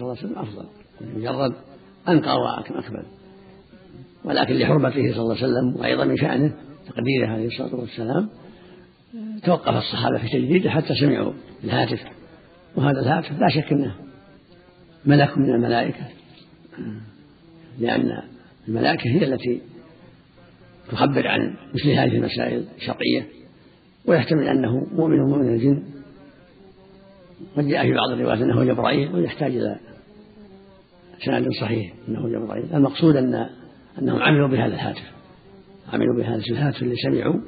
صلى الله عليه وسلم أفضل. مجرد أنقى وأكمل ولكن لحرمته صلى الله عليه وسلم وأيضا من شأنه تقديره عليه الصلاة والسلام توقف الصحابة في تجديده حتى سمعوا الهاتف. وهذا الهاتف لا شك أنه ملك من الملائكة. لأن الملائكة هي التي تخبر عن مثل هذه المسائل الشرعية ويحتمل أنه مؤمن من الجن. قد جاء في بعض الروايات أنه جبرائيل ويحتاج إلى سند صحيح أنه جبرائيل المقصود أن أنهم عملوا بهذا الهاتف. عملوا بهذا الهاتف اللي سمعوا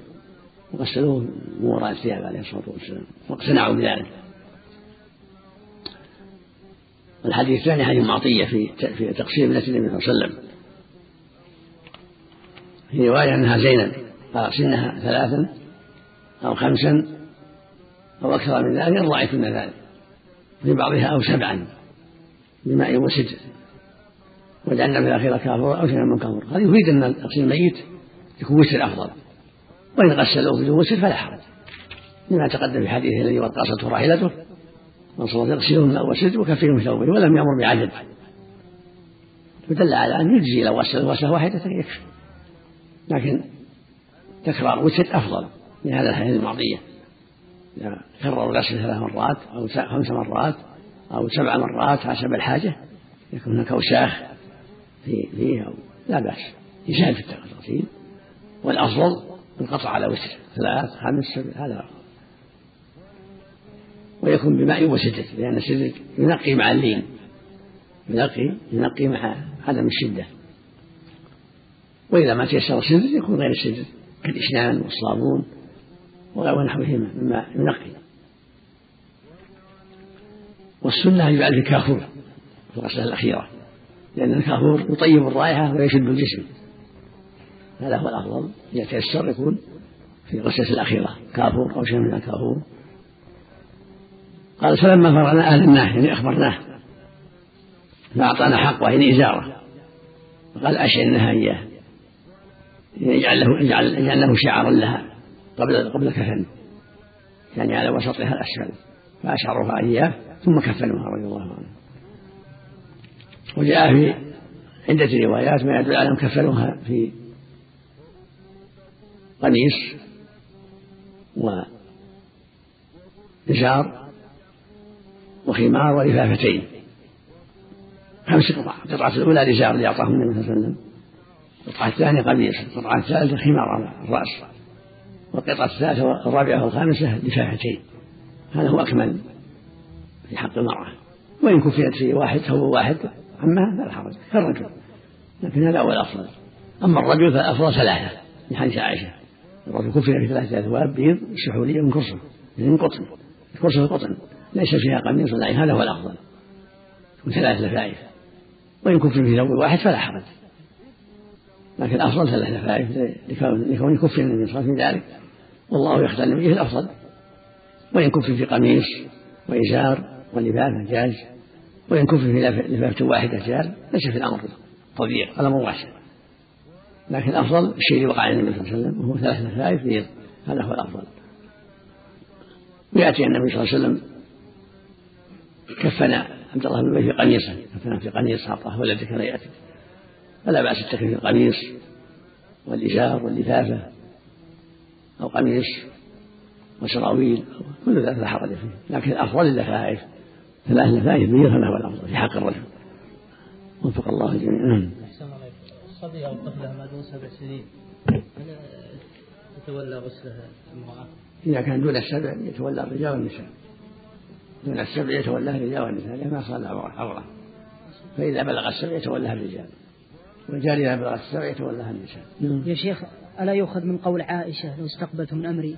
وغسلوه من وراء الثياب عليه الصلاة والسلام واقتنعوا بذلك. الحديث الثاني حديث معطية في في تقسيم ابنة النبي صلى الله عليه وسلم. في رواية أنها زينب قال سنها ثلاثا أو خمسا أو أكثر من ذلك إن رأيتن ذلك. في بعضها أو سبعا بماء وسدر وجعلنا في الأخيرة كافورا أو شيئا من كافور هذا يفيد أن تغسيل الميت يكون وسر أفضل. وإن غسلوه بدون وسر فلا حرج. لما تقدم في حديثه الذي وقصته راحلته من صلى يغسلهم الماء وسدر وكفيهم ثوبه ولم يأمر بعدد فدل على أن يجزي لو غسل غسلة واحدة يكفي لكن تكرار وسر أفضل من هذا الحديث المعطية إذا كرروا الغسل ثلاث مرات أو خمس مرات أو سبع مرات حسب الحاجة يكون هناك وساخ في فيه أو لا بأس. يسهل في التغسيل والأفضل القطع على وتر. ثلاث خمس هذا ويكون بماء وسدر لأن السدر ينقي مع اللين. ينقي ينقي مع عدم الشدة. وإذا ما تيسر السدر يكون غير السدر كالإشنان والصابون ونحوهما مما ينقي. والسنة يجعل في كافور في الغسلة الأخيرة. لأن الكافور يطيب الرائحة ويشد الجسم. هذا هو الأفضل. إذا تيسر يكون في الغسلة الأخيرة. كافور أو شيء من الكافور. قال فلما فرغنا أهل الناه يعني أخبرناه. فأعطانا حقه يعني إزارة. فقال أشعرناها إياه يجعل له يجعل, يجعل له شعارا لها قبل قبل كفن. يعني على وسطها الأسفل. فأشعروها إياه ثم كفنوها رضي الله عنه. وجاء في عدة روايات ما يدل على أنهم كفنوها في قميص وإزار وخمار ولفافتين. خمس قطع. القطعة الأولى الإزار اللي أعطاه النبي صلى الله عليه وسلم. القطعة الثانية قميص. القطعة الثالثة خمار على الرأس. والقطعة الثالثة والرابعة والخامسة لفافتين. هذا هو أكمل في حق المرأة. وإن كفيت في واحد ثوب واحد. عمها فلا حرج كالرجل لكن هذا هو الأفضل أما الرجل فالأفضل ثلاثة من حديث عائشة. الرجل كفي في ثلاثة أثواب بيض سحولية من كرسة من قطن كرسة قطن ليس فيها قميص ولا هذا هو الأفضل. وثلاث لفائف. وإن كفي في ثوب واحد فلا حرج. لكن الأفضل ثلاث لفائف لكون كفي النبي صلى الله عليه وسلم ذلك. والله يختار النبي الأفضل. وإن كفي في قميص وإزار ولباس جاز وإن في لفافة واحدة جاز ليس في الأمر تضييق الأمر واسع. لكن الأفضل الشيء اللي وقع النبي صلى الله عليه وسلم وهو ثلاث لفائف بيض هذا هو الأفضل. ويأتي النبي صلى الله عليه وسلم كفن عبد الله بن في قميصه كفن في قميص أعطاه ولده كان يأتي. فلا بأس التكفين في القميص والإزار واللفافة أو قميص وسراويل كل ذلك لا حرج فيه. لكن الأفضل اللفائف ثلاث لفائف بيض هذا هو الأفضل في حق الرجل. وفق الله الجميع نعم. الصبي أو طفلة ما دون سبع سنين يتولى غسله المرأة؟ إذا كان دون السبع يتولى الرجال والنساء. دون السبع يتولى الرجال والنساء لما صار عورة فإذا بلغ السبع يتولى الرجال. والرجال إذا بلغ السبع يتولاها النساء. نعم. يا شيخ ألا يؤخذ من قول عائشة لو استقبلت من أمري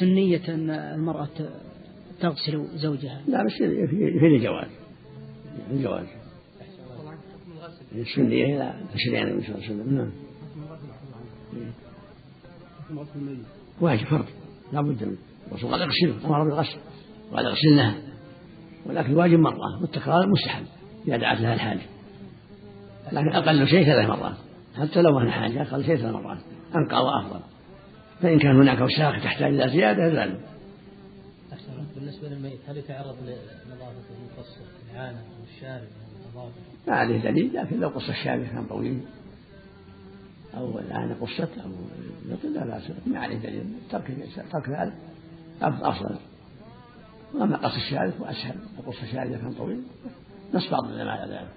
سنية المرأة تغسل زوجها. لا بس في الجواز. الجواز. السنية إلى تشريع النبي صلى الله عليه وسلم نعم. واجب فرض. لا بد منه الرسول قال اغسله أمر بالغسل. قال اغسلنها ولكن الواجب مرة والتكرار مستحب إذا دعت لها الحاجة. لكن أقل شيء ثلاث مرات. حتى لو ما حاجة أقل شيء ثلاث مرات. أنقى وأفضل. فإن كان هناك وساخ تحتاج إلى زيادة زاد بالنسبة للميت هل يتعرض لنظافة المفصل الإعانة الشارب الأظافر ما عليه دليل لكن لو قص الشارب كان طويل. أو الآن قصت أو لا بأس ما عليه دليل. ترك ترك ذلك. أفضل. وأما قص الشارب فأسهل. قص الشارب كان طويل نص بعض العلماء على ذلك.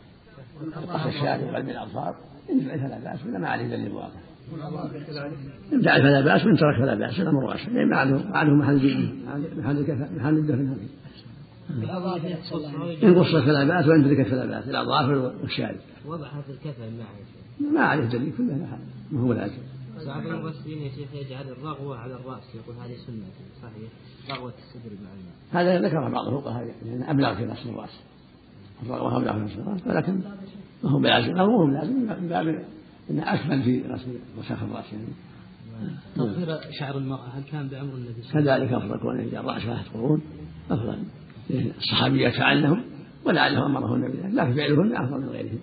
قص الشارب وقلب الأظفار إن فلا بأس ولا ما عليه دليل واضح. إن فعل فلا بأس وإن ترك فلا بأس الأمر واسع لأن ما عنده محل ديني محل محل الدفن إن قصت فلا بأس وإن تركت فلا بأس الأظافر والشارب وضعها في الكفى ما عليه دليل كلها ما هو لازم بعض المغسلين يا شيخ يجعل الرغوة على الرأس يقول هذه سنة. صحيح. رغوة الصدر مع الماء هذا ذكر بعض الفقهاء يعني أبلغ في غسل الرأس. الرغوة أبلغ في غسل الرأس ولكن ما هو بلازم أو هو بلازم من باب أنه أكمل في غسل وسخ الرأس يعني تطهير شعر المرأة هل كان بأمر النبي صلى الله عليه وسلم؟ كذلك أفضل كون يجعل الرأس ثلاثة قرون أفضل. الصحابي يفعلنهم ولعله أمره النبي لكن فعلهن أفضل من غيرهم.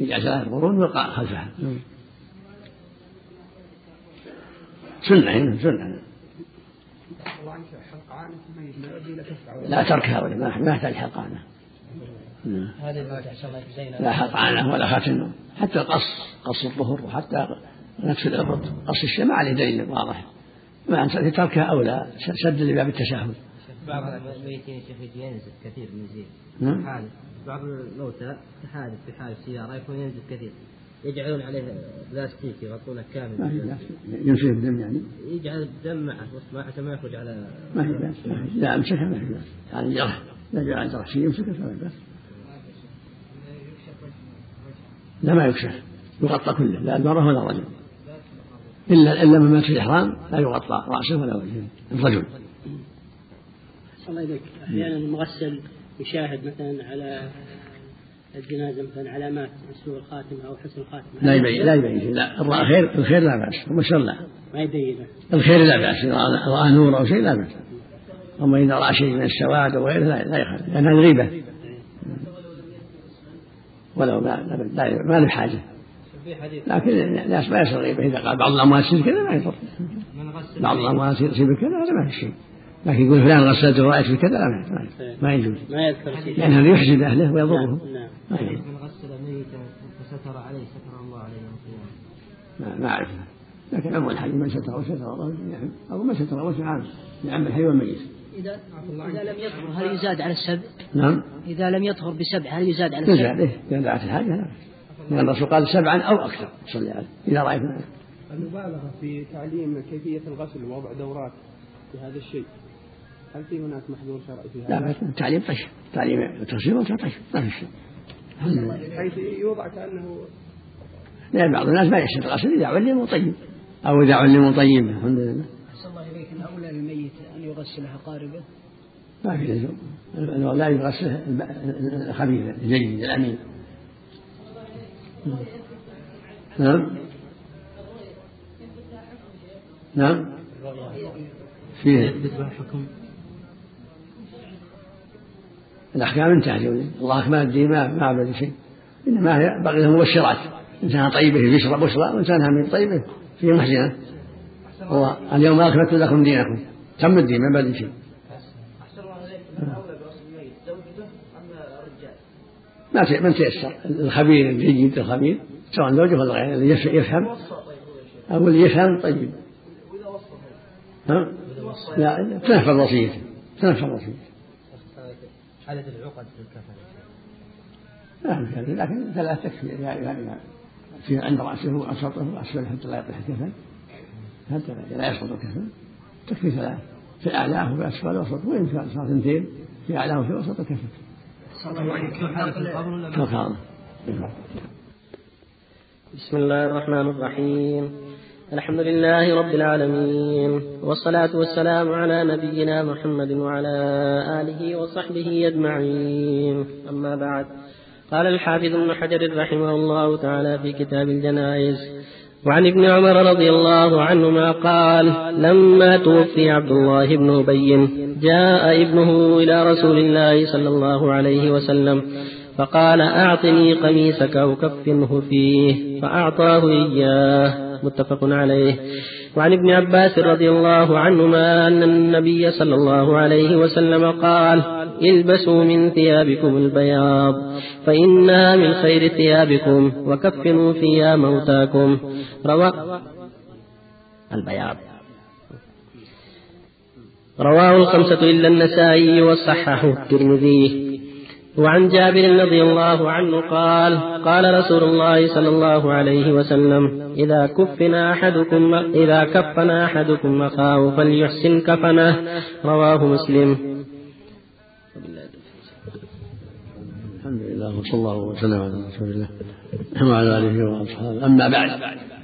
يجعل ثلاثة قرون ويقع خلفها سنة سنة. لا تركها ولا ما يحتاج حلقانة لا حلقانة ولا ختن حتى القص قص الظهر وحتى نفس الإبط قص الشيء ما عليه دليل واضح ما أنت تركها أولى سد لباب التشهد. بعض الميتين شيخ يجي ينزف كثير من زين. نعم. حادث بعض الموتى حادث في حادث سيارة يكون ينزف كثير. يجعلون عليه بلاستيك يغطونه كامل. يمشي الدم يعني. يجعل الدم معه. عشان ما يخرج على ما في بأس لا امسكها ما في بأس يعني جرح. لا جعل جرح شيء يمسكها فما في بأس لا ما يكشف يغطى كله لا المرأة ولا الرجل إلا إلا من مات في الإحرام لا يغطى رأسه ولا وجهه الرجل. الله إليك أحيانا المغسل يشاهد مثلا على الجنازة مثلا علامات سوء الخاتمة أو حسن الخاتمة. لا يبين لا يبين لا. الخير الخير لا بأس وما لا. ما يبينه الخير لا بأس إذا رأى نور أو شيء لا بأس. أما إذا رأى شيء من السواد أو غيره لا لا يخالف لأنها غيبة. ولو ما لا ما له حاجة. لكن الناس ما يصير غيبة إذا قال بعض الأموات يصير كذا ما يضر. بعض الأموات يصير كذا هذا ما في شيء. لكن يقول فلان غسلته ورأيت في كذا لا ما يجوز. ما يذكر شيء. لأنه يحزن أهله ويضرهم نعم من غسل ميتا فستر عليه ستر الله عليه يوم ما أعرف. لكن عموم الحي من ستر وستر الله نعم أو من ستر وسع عام لعم الحي والميت. إذا إذا لم يطهر هل يزاد على السبع؟ نعم. إذا لم يطهر بسبع هل يزاد على السبع؟ يزاد إيه إذا دعت الحاجة لا لأن الرسول قال سبعا أو أكثر صلي عليه. إذا رأيت. المبالغة في تعليم كيفية الغسل ووضع دورات في هذا الشيء هل في هناك محذور شرعي في هذا؟ لا تعليم طيب. تعليم التصوير طيب ما في شيء. حيث يوضع كأنه لأن بعض الناس ما يحسن الغسل إذا علموا طيب أو إذا علموا طيب الحمد لله. الأولى للميت أن يغسل أقاربه ما في لزوم لا يغسل الخبيث الجيد الأمين. نعم. نعم. فيه حكم الأحكام انتهت. الله أكمل الدين ما ما عبد شيء. إنما هي بقي له مبشرات. إنسان طيبة يشرب بشرى وإنسان من طيبة فيه محزنة هو اليوم أكملت لكم دينكم. تم الدين ما بقي شيء ما من تيسر الخبير الجيد الخبير. سواء زوجه ولا غيره اللي يفهم. اللي يفهم طيب. ها؟ لا تنفذ وصيته تنفذ وصيته حالة العقد في الكفن لكن ثلاث تكفي في عند رأسه وأسطه وأسفله حتى لا يطيح الكفن حتى لا يسقط الكفن تكفي ثلاث في أعلاه وفي أسفله وسطه وإن كان صار اثنتين في أعلاه وفي وسطه كفن. بسم الله الرحمن الرحيم. الحمد لله رب العالمين والصلاة والسلام على نبينا محمد وعلى آله وصحبه أجمعين. أما بعد قال الحافظ ابن حجر رحمه الله تعالى في كتاب الجنائز وعن ابن عمر رضي الله عنهما قال لما توفي عبد الله بن أبي جاء ابنه إلى رسول الله صلى الله عليه وسلم فقال أعطني قميصك أو كفنه فيه فأعطاه إياه متفق عليه. وعن ابن عباس رضي الله عنهما أن النبي صلى الله عليه وسلم قال البسوا من ثيابكم البياض فإنها من خير ثيابكم وكفنوا فيها موتاكم. روى البياض. رواه الخمسة إلا النسائي وصححه الترمذي. وعن جابر رضي الله عنه قال قال رسول الله صلى الله عليه وسلم إذا كفن أحدكم إذا كفن أحدكم أخاه فليحسن كفنه. رواه مسلم. الحمد لله وصلى الله وسلم على رسول الله وعلى آله وأصحابه. أما بعد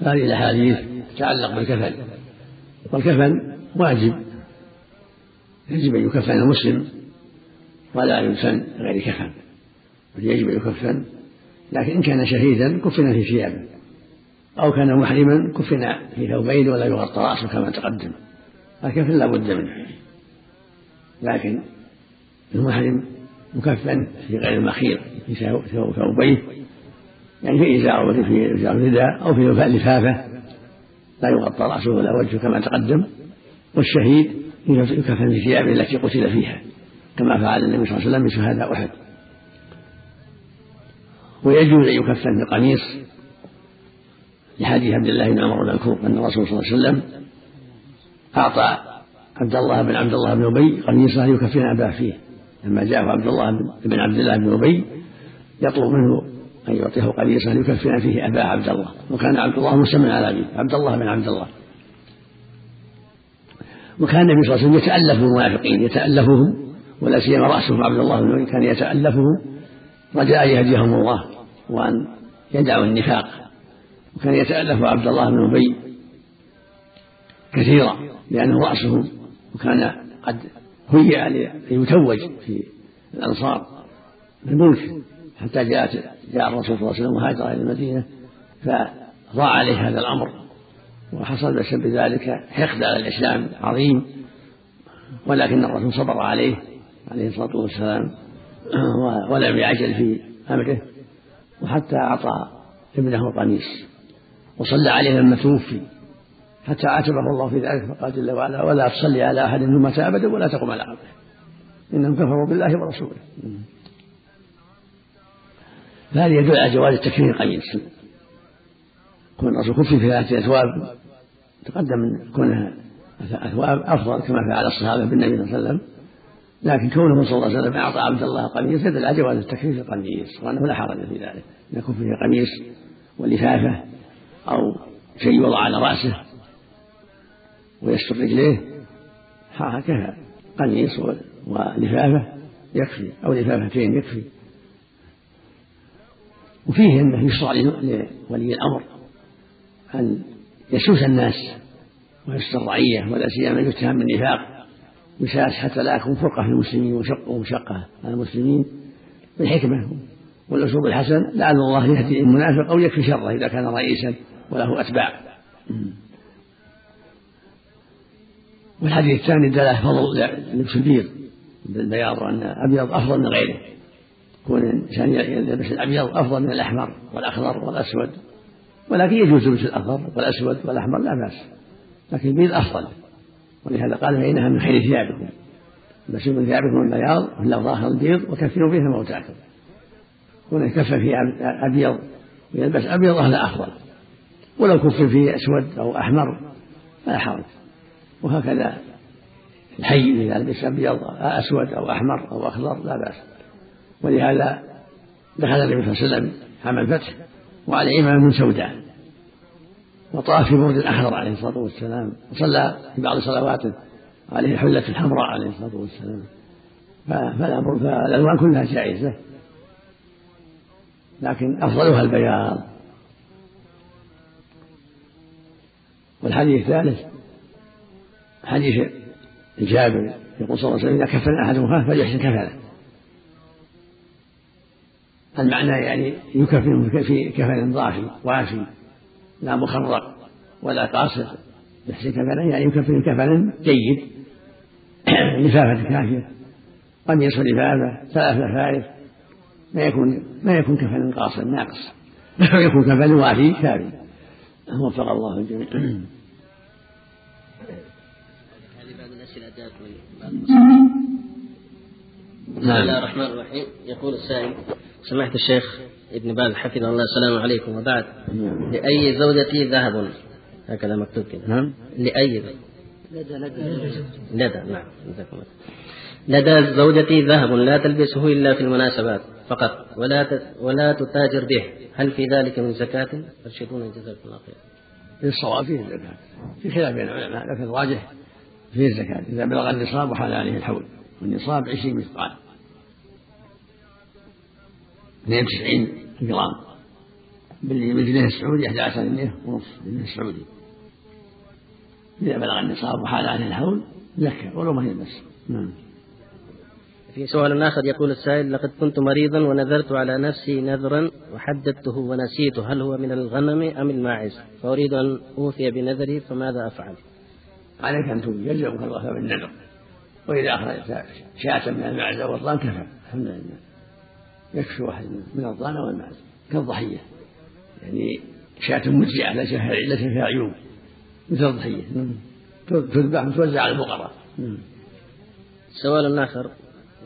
هذه الأحاديث تتعلق بالكفن. والكفن واجب. يجب أن يكفن المسلم ولا يلفن غير كفن. يجب أن يكفن لكن إن كان شهيدا كفن في ثيابه. أو كان محرما كفن في ثوبين ولا يغطى رأسه كما تقدم. الكفن لا بد منه. لكن المحرم مكفن في غير المخير في ثوبيه. يعني في إزار أو في إزار رداء أو في لفافة. لا يغطى رأسه ولا وجهه كما تقدم. والشهيد يكفن في ثيابه التي قتل فيها كما فعل النبي صلى الله عليه وسلم بشهداء أحد. ويجوز أن يكفن بقميص لحديث عبد الله بن عمر المذكور أن الرسول صلى الله عليه وسلم أعطى عبد الله بن عبد الله بن أبي قميصا يكفن أباه فيه. لما جاءه عبد الله بن عبد الله بن أبي يطلب منه أن يعطيه قميصا يكفن فيه أباه عبد الله. وكان عبد الله مسمى على أبيه عبد الله بن عبد الله. وكان النبي صلى الله عليه وسلم يتألف المنافقين يتألفهم ولا سيما رأسه عبد الله بن أبي كان يتألفهم رجاء يهديهم الله وأن يدعوا النفاق. وكان يتألف عبد الله بن أبي كثيرا لأنه رأسهم وكان قد هيئ ليتوج في الأنصار بالملك حتى جاءت جاء الرسول صلى الله عليه وسلم وهاجر إلى المدينة فضاع عليه هذا الأمر وحصل بسبب ذلك حقد على الإسلام عظيم ولكن الرسول صبر عليه عليه الصلاة والسلام ولم يعجل في أمره وحتى أعطى ابنه القميص وصلى عليه لما توفي حتى عاتبه الله في ذلك فقال جل وعلا ولا تصلي على أحد منهم مات أبدا ولا تقم على قبره إنهم كفروا بالله ورسوله. فهذا يدل على جواز التكفير القميص كون الرسول كفي في ثلاثة أثواب تقدم من كونها أثواب أفضل كما فعل الصحابة بالنبي صلى الله عليه وسلم. لكن كونه صلى الله عليه وسلم أعطى عبد الله قميص يدل على جواز التكفير في القميص وأنه لا حرج في ذلك. أن يكون فيه قميص ولفافة أو شيء يوضع على رأسه ويستر رجليه. هكذا قميص ولفافة يكفي أو لفافتين يكفي. وفيه أنه يشرع لولي الأمر أن يسوس الناس ويسر الرعية ولا سيما يتهم بالنفاق. يساس حتى لا يكون فرقة في المسلمين وشق ومشقة على المسلمين بالحكمة. والأسلوب الحسن لعل الله يهدي المنافق أو يكفي شره إذا كان رئيسا وله أتباع. والحديث الثاني دل فضل لبس البيض بالبياض وأن الأبيض أفضل من غيره. يكون الإنسان يلبس الأبيض أفضل من الأحمر والأخضر والأسود. ولكن يجوز لبس الأخضر والأسود والأحمر لا بأس. لكن البيض أفضل. ولهذا قال فإنها من خير ثيابكم. بس من ثيابكم البياض إلا ظاهر البيض وكفنوا فيها موتاكم. كون يكفن فيه أبيض ويلبس أبيض هذا أفضل ولو كفن فيه أسود أو أحمر فلا حرج. وهكذا الحي إذا لبس أبيض أسود أو أحمر أو أخضر لا بأس. ولهذا دخل النبي صلى الله عليه وسلم عام الفتح وعلى إمام سوداء. وطاف في موضع أحمر عليه الصلاة والسلام. وصلى في بعض صلواته عليه حلة حمراء عليه الصلاة والسلام. فالألوان كلها جائزة. لكن أفضلها البياض. والحديث الثالث حديث جابر يقول صلى الله عليه وسلم إذا كفن أحدهم فليحسن كفنه. المعنى يعني يكفن في كفن ضافي وافي لا مخرق ولا قاصر يحسن كفنا يعني يكفن كفنا جيد. لفافة كافية. قميص لفافة ثلاث لفائف ما يكون ما يكون كفن قاصر ناقص يكون كفن وافي كافي. وفق الله الجميع. هذه بعض جاءت. بسم نعم. الله الرحمن الرحيم. يقول السائل سمعت الشيخ ابن باز حفظه الله السلام عليكم. وبعد نعم. لأي زوجتي ذهب؟ هكذا مكتوب كده. نعم. لأي لدى لدى. لدى نعم جزاكم الله لدى زوجتي ذهب لا تلبسه إلا في المناسبات. فقط. ولا ولا تتاجر به. هل في ذلك من زكاة؟ أرشدونا جزاكم الله خير. للصواب فيه الزكاة في خلاف بين العلماء. لكن الراجح فيه الزكاة إذا بلغ النصاب وحال عليه الحول. والنصاب 20 مثقال. 92 جرام. بال- بالجنيه السعودي 11 جنيه ونص بالجنيه السعودي. إذا بلغ النصاب وحال عليه الحول زكى ولو ما هي نعم. في سؤال آخر يقول السائل لقد كنت مريضا ونذرت على نفسي نذرا وحددته ونسيته هل هو من الغنم أم الماعز؟ فأريد أن أوفي بنذري فماذا أفعل؟ عليك أن توفي يلزمك الوفاء بالنذر وإذا أخرجت شاة من المعز أو الضان كفى الحمد لله. يكفي واحد من الضان أو المعز كالضحية. يعني شاة مجزئة ليس فيها ليس فيها عيوب. مثل الضحية نعم. تذبح وتوزع على الفقراء نعم. سؤال آخر.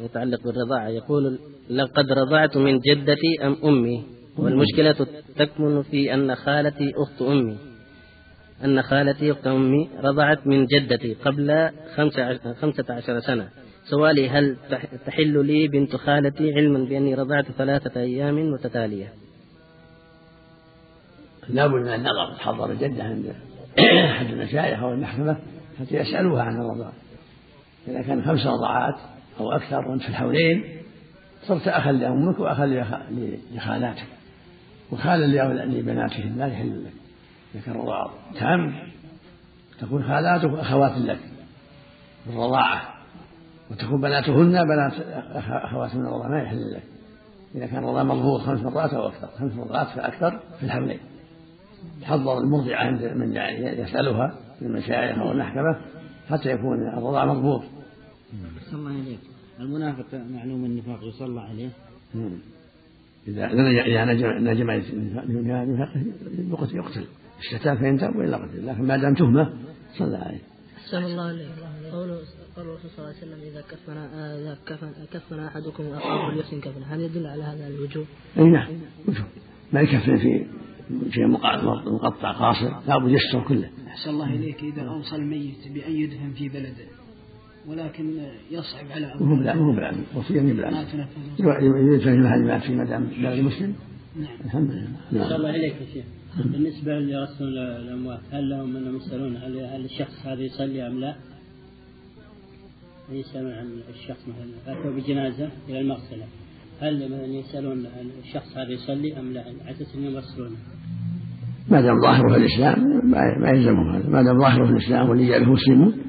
يتعلق بالرضاعة. يقول لقد رضعت من جدتي أم أمي. والمشكلة تكمن في أن خالتي أخت أمي. أن خالتي أخت أمي رضعت من جدتي قبل خمسة عش- خمسة عشر سنة. سؤالي هل تح- تحل لي بنت خالتي علما بأني رضعت ثلاثة أيام متتالية؟ لابد من النظر. تحضر الجدة عند أحد المشايخ أو المحكمة حتى يسألوها عن الرضاعة. إذا كان خمس رضعات أو أكثر وأنت في الحولين صرت أخا لأمك وأخا لخالاتك. وخالا لبناتهن لا يحل لك. إذا كان رضاعة تام تكون خالاتك أخوات لك بالرضاعة. وتكون بناتهن بنات أخ- أخوات من الرضاعة ما يحل لك. إذا كان الرضاعة مضبوط خمس مرات أو أكثر خمس مرات فأكثر في الحولين. تحضر المرضعة عند من يسألها من المشايخ أو المحكمة حتى يكون الرضاعة مضبوط صلى الله عليك. المنافق معلوم النفاق يصلى عليه. مم. إذا إذا نجم نجم النفاق يقتل يقتل. الشتاء فإن تاب وإلا قتل. لكن ما دام تهمة صلى عليه. أحسن الله قوله قول الرسول صلى الله عليه وسلم إذا كفن إذا كفن كفن أحدكم أخاه فليحسن كفنه هل يدل على هذا الوجوب؟ أي نعم. وجوب. ما يكفن في شيء مقطع قاصر لابد يستر كله. أحسن الله إليك. إذا أوصى الميت بأن يدفن في بلده. ولكن يصعب على وهو بلا أولاده وهو بلا وصيا ما بلا تنفذ يدفن المحل مات في مدام بلد مسلم؟ نعم. الحمد لله. نعم. الله عليك يا شيخ. بالنسبة لغسل الأموات هل لهم أنهم يسألون هل, هل الشخص هذا يصلي أم لا؟ يسألون عن الشخص مثلا. أتوا بجنازة إلى المغسلة. هل مثلا يسألون هل الشخص هذا يصلي أم لا؟ على أساس أنهم يغسلونه ما دام ظاهره الإسلام؟ ما ما يلزمهم هذا. ما دام ظاهره الإسلام؟ ورجاله مسلمون؟ ما يلزمهم لأن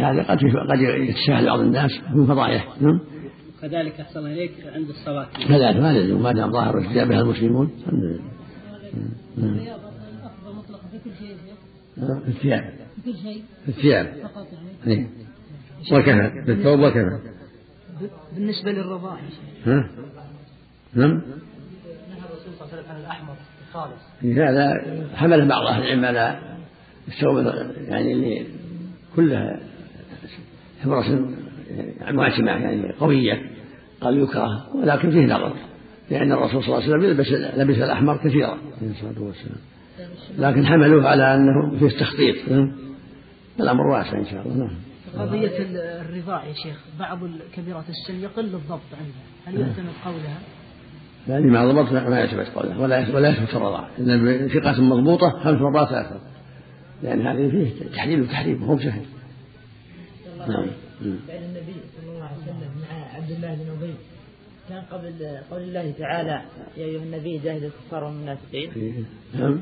هذا قد قد يتساهل بعض الناس من فضائح نعم. كذلك أحسن الله إليك عند الصلاة. كذلك ما يلزم ما دام ظاهر الاسلام بها المسلمون الحمد لله. مطلقا في كل شيء في الثياب. في كل شيء في الثياب. فقط يعني إيه. وكفى في الثوب وكفى بالنسبة للرضاع. يا شيخ ها؟ نعم. نهى الرسول صلى الله عليه وسلم عن الأحمر الخالص هذا حمل بعض أهل العلم على الثوب يعني اللي كلها حمرة يعني معتمة يعني قوية قال يكره ولكن فيه نظر لأن الرسول صلى الله عليه وسلم لبس لبس الأحمر كثيرا. عليه الصلاة والسلام. لكن حملوه على أنه فيه تخطيط الأمر واسع إن شاء الله. نعم. قضية ال- الرضاع يا شيخ بعض كبيرة السن يقل الضبط عندها هل يعتمد قولها؟ يعني ما ضبط ما يثبت قوله ولا ولا يثبت الرضاعة إن ثقة مضبوطة خمس مرات أكثر لأن هذه فيه تحليل وتحريم هو بسهل نعم. مم. فعل النبي صلى الله عليه وسلم مع عبد الله بن أبي كان قبل قول الله تعالى يا أيها النبي جاهد الكفار والمنافقين. فيه. نعم.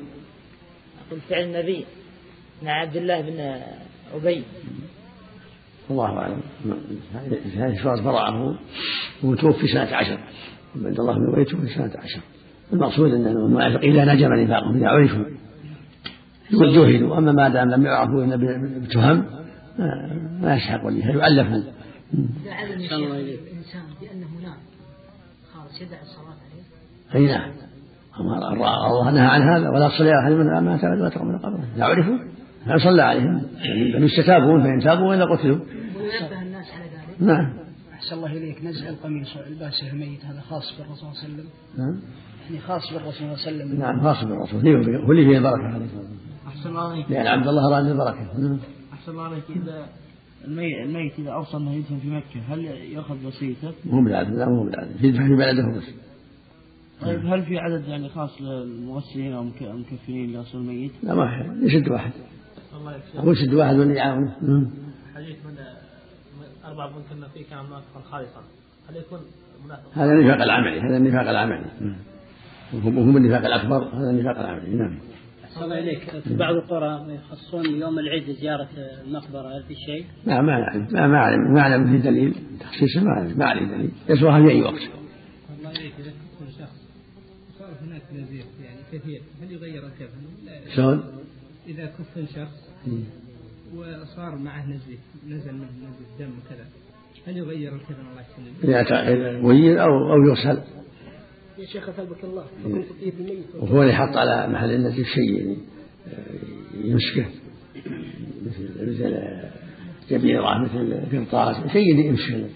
قل فعل النبي مع عبد الله بن أبي. الله أعلم. هذه صارت براءة. وتوفي سنة عشر. عبد الله بن أبي توفي سنة عشر. المقصود أن المنافقين لا نجم نفاقهم إذا عرفوا. وجهلوا أما ما دام لم يعرفوا إلا بتهم ما- يسحق وليها يؤلفون إذا علم يا صلى الله شيخ عليه. الإنسان بأنه نام خلاص يدع الصلاة عليه أي نعم الله نهى عن هذا ولا تصلي على أحد من مات ولا تقوم من قبره. إذا عرفوا؟ هل صلى عليهم. بل يستتابون فإن تابوا وإلا قتلوا وينبه الناس على ذلك نعم. أحسن الله إليك. نزع القميص والباسه الميت هذا خاص بالرسول صلى الله عليه وسلم. نعم. يعني خاص بالرسول صلى الله عليه وسلم. نعم خاص بالرسول. هو اللي فيه البركة. عليه الصلاة والسلام أحسن الله عليك لأن عبد الله أراد البركة. نعم. أحسن الله عليك إذا المي- الميت إذا أوصى أنه يدفن في مكة هل يأخذ وصيته؟ مو بالعدل لا مو بالعدل يدفع في بلده بس. طيب هل في عدد يعني خاص للمغسلين أو المك- المكفنين لغسل الميت؟ لا ما في. يشد واحد. الله يكفيك. أقول شد واحد واللي يعاونه نعم. حديث من من أربع بن كنا فيه كان منافقا خالصا. هل يكون منافق؟ هذا النفاق العملي هذا النفاق العملي. نعم. وهم وهم النفاق الأكبر هذا النفاق العملي. نعم. أحسن الله إليك في بعض القرى يخصون يوم العيد لزيارة المقبرة هل في شيء؟ لا ما نعلم ما ما أعلم. ما أعلم في دليل. تخصيصه ما أعلم. ما أعلم دليل. يسواها في أي وقت. الله إليك إذا كفر شخص وصار هناك نزيف يعني كثير هل يغير الكفن؟ شلون؟ إذا كفن شخص وصار معه نزيف نزل منه نزيف دم وكذا هل يغير الكفن؟ الله يسلمك؟ إذا ولي أو أو يغسل. يا شيخ أثابك الله. حكم تطيب الميت وهو اللي يحط على محل النزيف شيء يعني يمسكه مثل مثل جبيرة مثل قرطاس شيء يمسكه